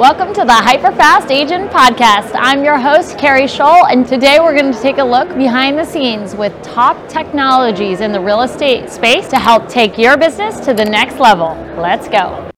Welcome to the Hyperfast Agent Podcast. I'm your host, Keri Shull, and today we're going to take a look behind the scenes with top technologies in the real estate space to help take your business to the next level. Let's go.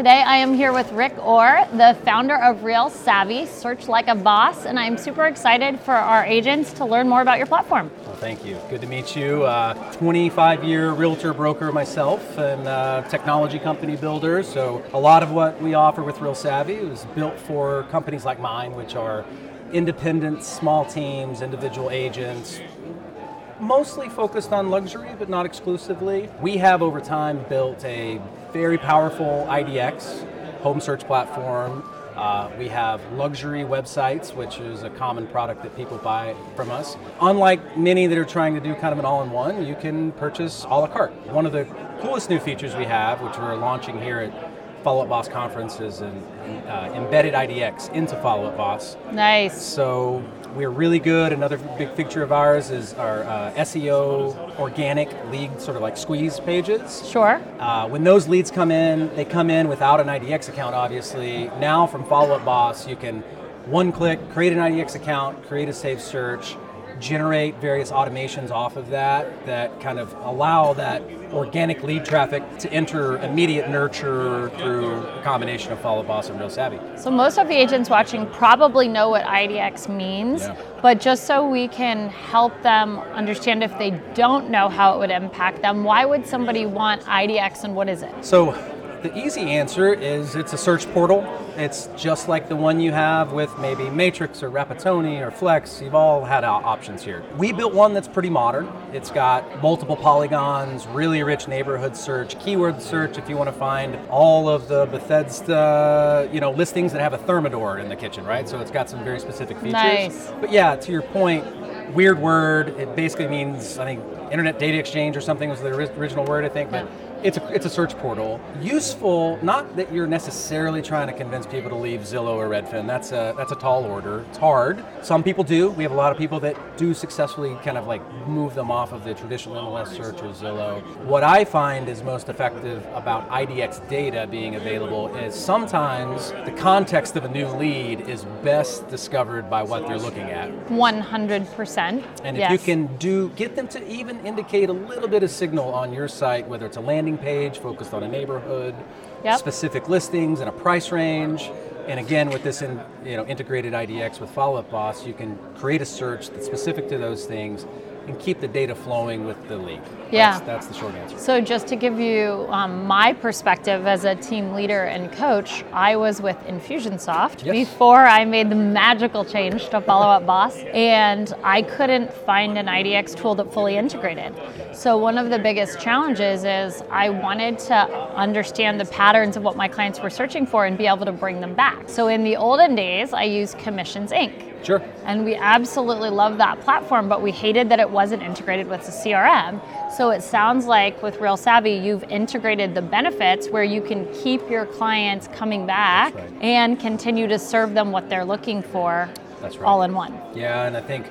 Today I am here with Rick Orr, the founder of Real Savvy, Search Like a Boss, and I'm super excited for our agents to learn more about your platform. Well, thank you. Good to meet you. Uh, 25 year realtor broker myself and uh, technology company builder. So, a lot of what we offer with Real Savvy was built for companies like mine, which are independent, small teams, individual agents, mostly focused on luxury, but not exclusively. We have over time built a very powerful IDX home search platform. Uh, we have luxury websites, which is a common product that people buy from us. Unlike many that are trying to do kind of an all in one, you can purchase a la carte. One of the coolest new features we have, which we're launching here at Follow Up Boss conferences and uh, embedded IDX into Follow Up Boss. Nice. So we're really good. Another big feature of ours is our uh, SEO organic lead, sort of like squeeze pages. Sure. Uh, when those leads come in, they come in without an IDX account, obviously. Now from Follow Up Boss, you can one click, create an IDX account, create a saved search, generate various automations off of that that kind of allow that organic lead traffic to enter immediate nurture through a combination of Follow Boss and Real Savvy. So most of the agents watching probably know what IDX means, Yeah. but just so we can help them understand if they don't know how it would impact them, why would somebody want IDX and what is it? So the easy answer is it's a search portal. It's just like the one you have with maybe Matrix or Rapattoni or Flex. You've all had options here. We built one that's pretty modern. It's got multiple polygons, really rich neighborhood search, keyword search if you want to find all of the Bethesda, you know, listings that have a Thermador in the kitchen, right? So it's got some very specific features. Nice. But yeah, to your point, weird word. It basically means I think internet data exchange or something was the original word I think, but it's a, it's a search portal. Useful, not that you're necessarily trying to convince people to leave Zillow or Redfin. That's a that's a tall order. It's hard. Some people do. We have a lot of people that do successfully kind of like move them off of the traditional MLS search or Zillow. What I find is most effective about IDX data being available is sometimes the context of a new lead is best discovered by what they're looking at. 100%. And if yes. you can do get them to even indicate a little bit of signal on your site, whether it's a landing page focused on a neighborhood, Yep. specific listings and a price range, and again with this in, you know integrated IDX with Follow Up Boss, you can create a search that's specific to those things and keep the data flowing with the lead. Yeah. That's, that's the short answer. So, just to give you um, my perspective as a team leader and coach, I was with Infusionsoft Yes. before I made the magical change to Follow Up Boss, and I couldn't find an IDX tool that fully integrated. So, one of the biggest challenges is I wanted to understand the patterns of what my clients were searching for and be able to bring them back. So, in the olden days, I used Commissions Inc. Sure. And we absolutely love that platform, but we hated that it wasn't integrated with the CRM. So it sounds like with Real Savvy, you've integrated the benefits where you can keep your clients coming back right. and continue to serve them what they're looking for That's right. all in one. Yeah, and I think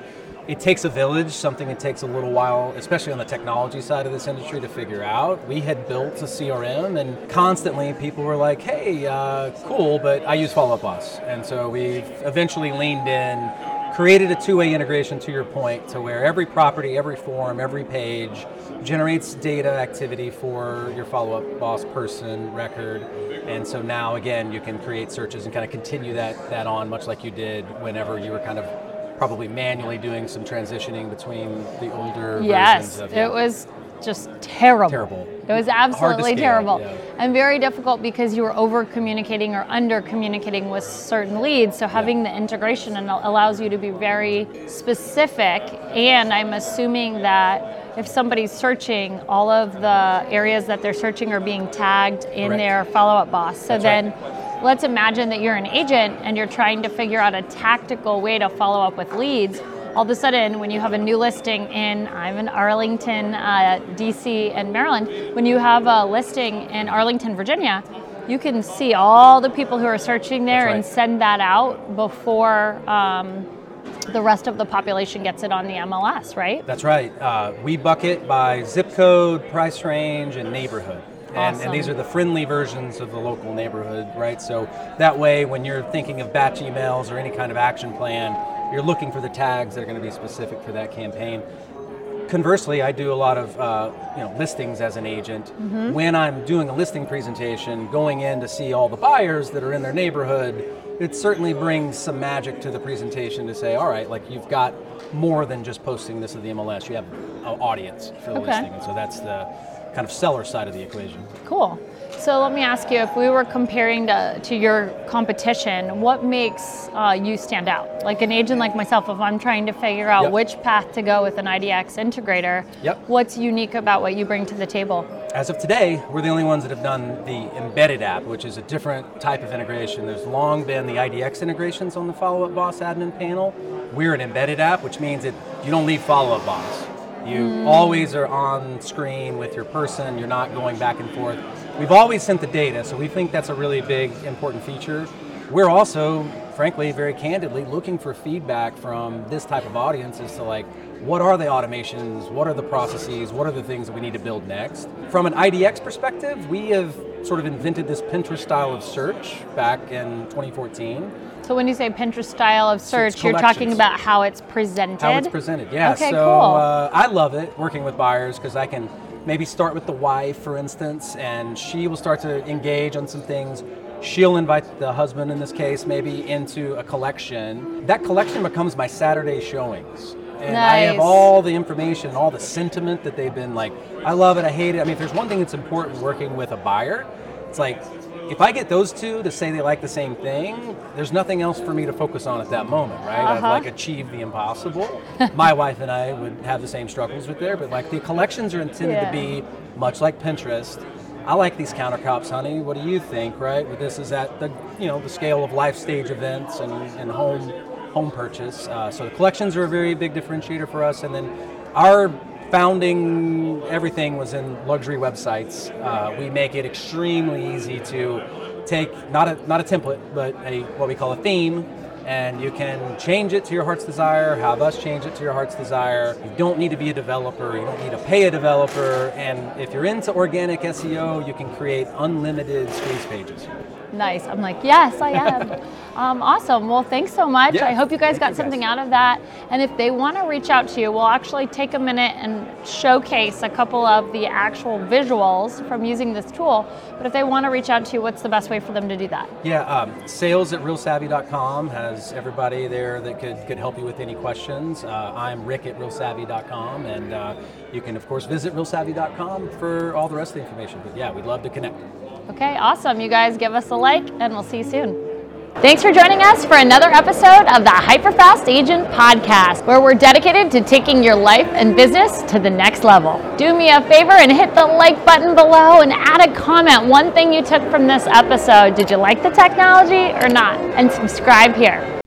it takes a village, something it takes a little while, especially on the technology side of this industry, to figure out. We had built a CRM, and constantly people were like, hey, uh, cool, but I use Follow Up Boss. And so we eventually leaned in, created a two way integration to your point, to where every property, every form, every page generates data activity for your Follow Up Boss person record. And so now, again, you can create searches and kind of continue that, that on, much like you did whenever you were kind of probably manually doing some transitioning between the older Yes, versions of it was just terrible. Terrible. It was absolutely terrible. yeah. And very difficult because you were over communicating or under communicating with certain leads. So having the integration and allows you to be very specific. And I'm assuming that if somebody's searching, all of the areas that they're searching are being tagged in Correct. their follow up boss. So That's right. Let's imagine that you're an agent and you're trying to figure out a tactical way to follow up with leads. All of a sudden, when you have a new listing in, I'm in Arlington, uh, DC, and Maryland, when you have a listing in Arlington, Virginia, you can see all the people who are searching there right. and send that out before um, the rest of the population gets it on the MLS, right? That's right. Uh, we bucket by zip code, price range, and neighborhood. And, Awesome. and these are the friendly versions of the local neighborhood, right? So that way, when you're thinking of batch emails or any kind of action plan, you're looking for the tags that are going to be specific for that campaign. Conversely, I do a lot of uh, you know listings as an agent. Mm-hmm. When I'm doing a listing presentation, going in to see all the buyers that are in their neighborhood, it certainly brings some magic to the presentation to say, all right, like you've got more than just posting this to the MLS. You have an audience for the Okay. listing, and so that's the kind of seller side of the equation. Cool. So let me ask you if we were comparing to, to your competition, what makes uh, you stand out? Like an agent like myself, if I'm trying to figure out Yep. which path to go with an IDX integrator, Yep. what's unique about what you bring to the table? As of today, we're the only ones that have done the embedded app, which is a different type of integration. There's long been the IDX integrations on the Follow Up Boss admin panel. We're an embedded app, which means that you don't leave Follow Up Boss. You mm. always are on screen with your person. You're not going back and forth. We've always sent the data, so we think that's a really big, important feature. We're also, frankly, very candidly looking for feedback from this type of audience as to like, what are the automations? What are the processes? What are the things that we need to build next? From an IDX perspective, we have sort of invented this Pinterest style of search back in 2014. So when you say Pinterest style of search, you're talking about how it's presented. How it's presented, yeah. Okay, so cool. uh, I love it working with buyers because I can maybe start with the wife, for instance, and she will start to engage on some things. She'll invite the husband, in this case, maybe into a collection. That collection becomes my Saturday showings. And I have all the information, all the sentiment that they've been like, I love it, I hate it. I mean, if there's one thing that's important working with a buyer, it's like, if I get those two to say they like the same thing, there's nothing else for me to focus on at that moment, right? I've Uh-huh. like achieved the impossible. My wife and I would have the same struggles with there, but like the collections are intended Yeah. to be much like Pinterest. I like these countertops, honey. What do you think, right? This is at the you know the scale of life stage events and, and home home purchase. Uh, so the collections are a very big differentiator for us, and then our founding everything was in luxury websites. Uh, we make it extremely easy to take not a not a template, but a what we call a theme, and you can change it to your heart's desire. Have us change it to your heart's desire. You don't need to be a developer. You don't need to pay a developer. And if you're into organic SEO, you can create unlimited squeeze pages. Nice. I'm like, yes, I am. um, awesome. Well, thanks so much. Yeah, I hope you guys thank got you, guys. something out of that. And if they want to reach out to you, we'll actually take a minute and showcase a couple of the actual visuals from using this tool. But if they want to reach out to you, what's the best way for them to do that? Yeah, um, sales at realsavvy.com has everybody there that could, could help you with any questions. Uh, I'm Rick at realsavvy.com, and uh, you can, of course, visit realsavvy.com for all the rest of the information. But yeah, we'd love to connect. Okay, awesome. You guys give us a like, and we'll see you soon. Thanks for joining us for another episode of the Hyperfast Agent Podcast, where we're dedicated to taking your life and business to the next level. Do me a favor and hit the like button below and add a comment. One thing you took from this episode. Did you like the technology or not? And subscribe here.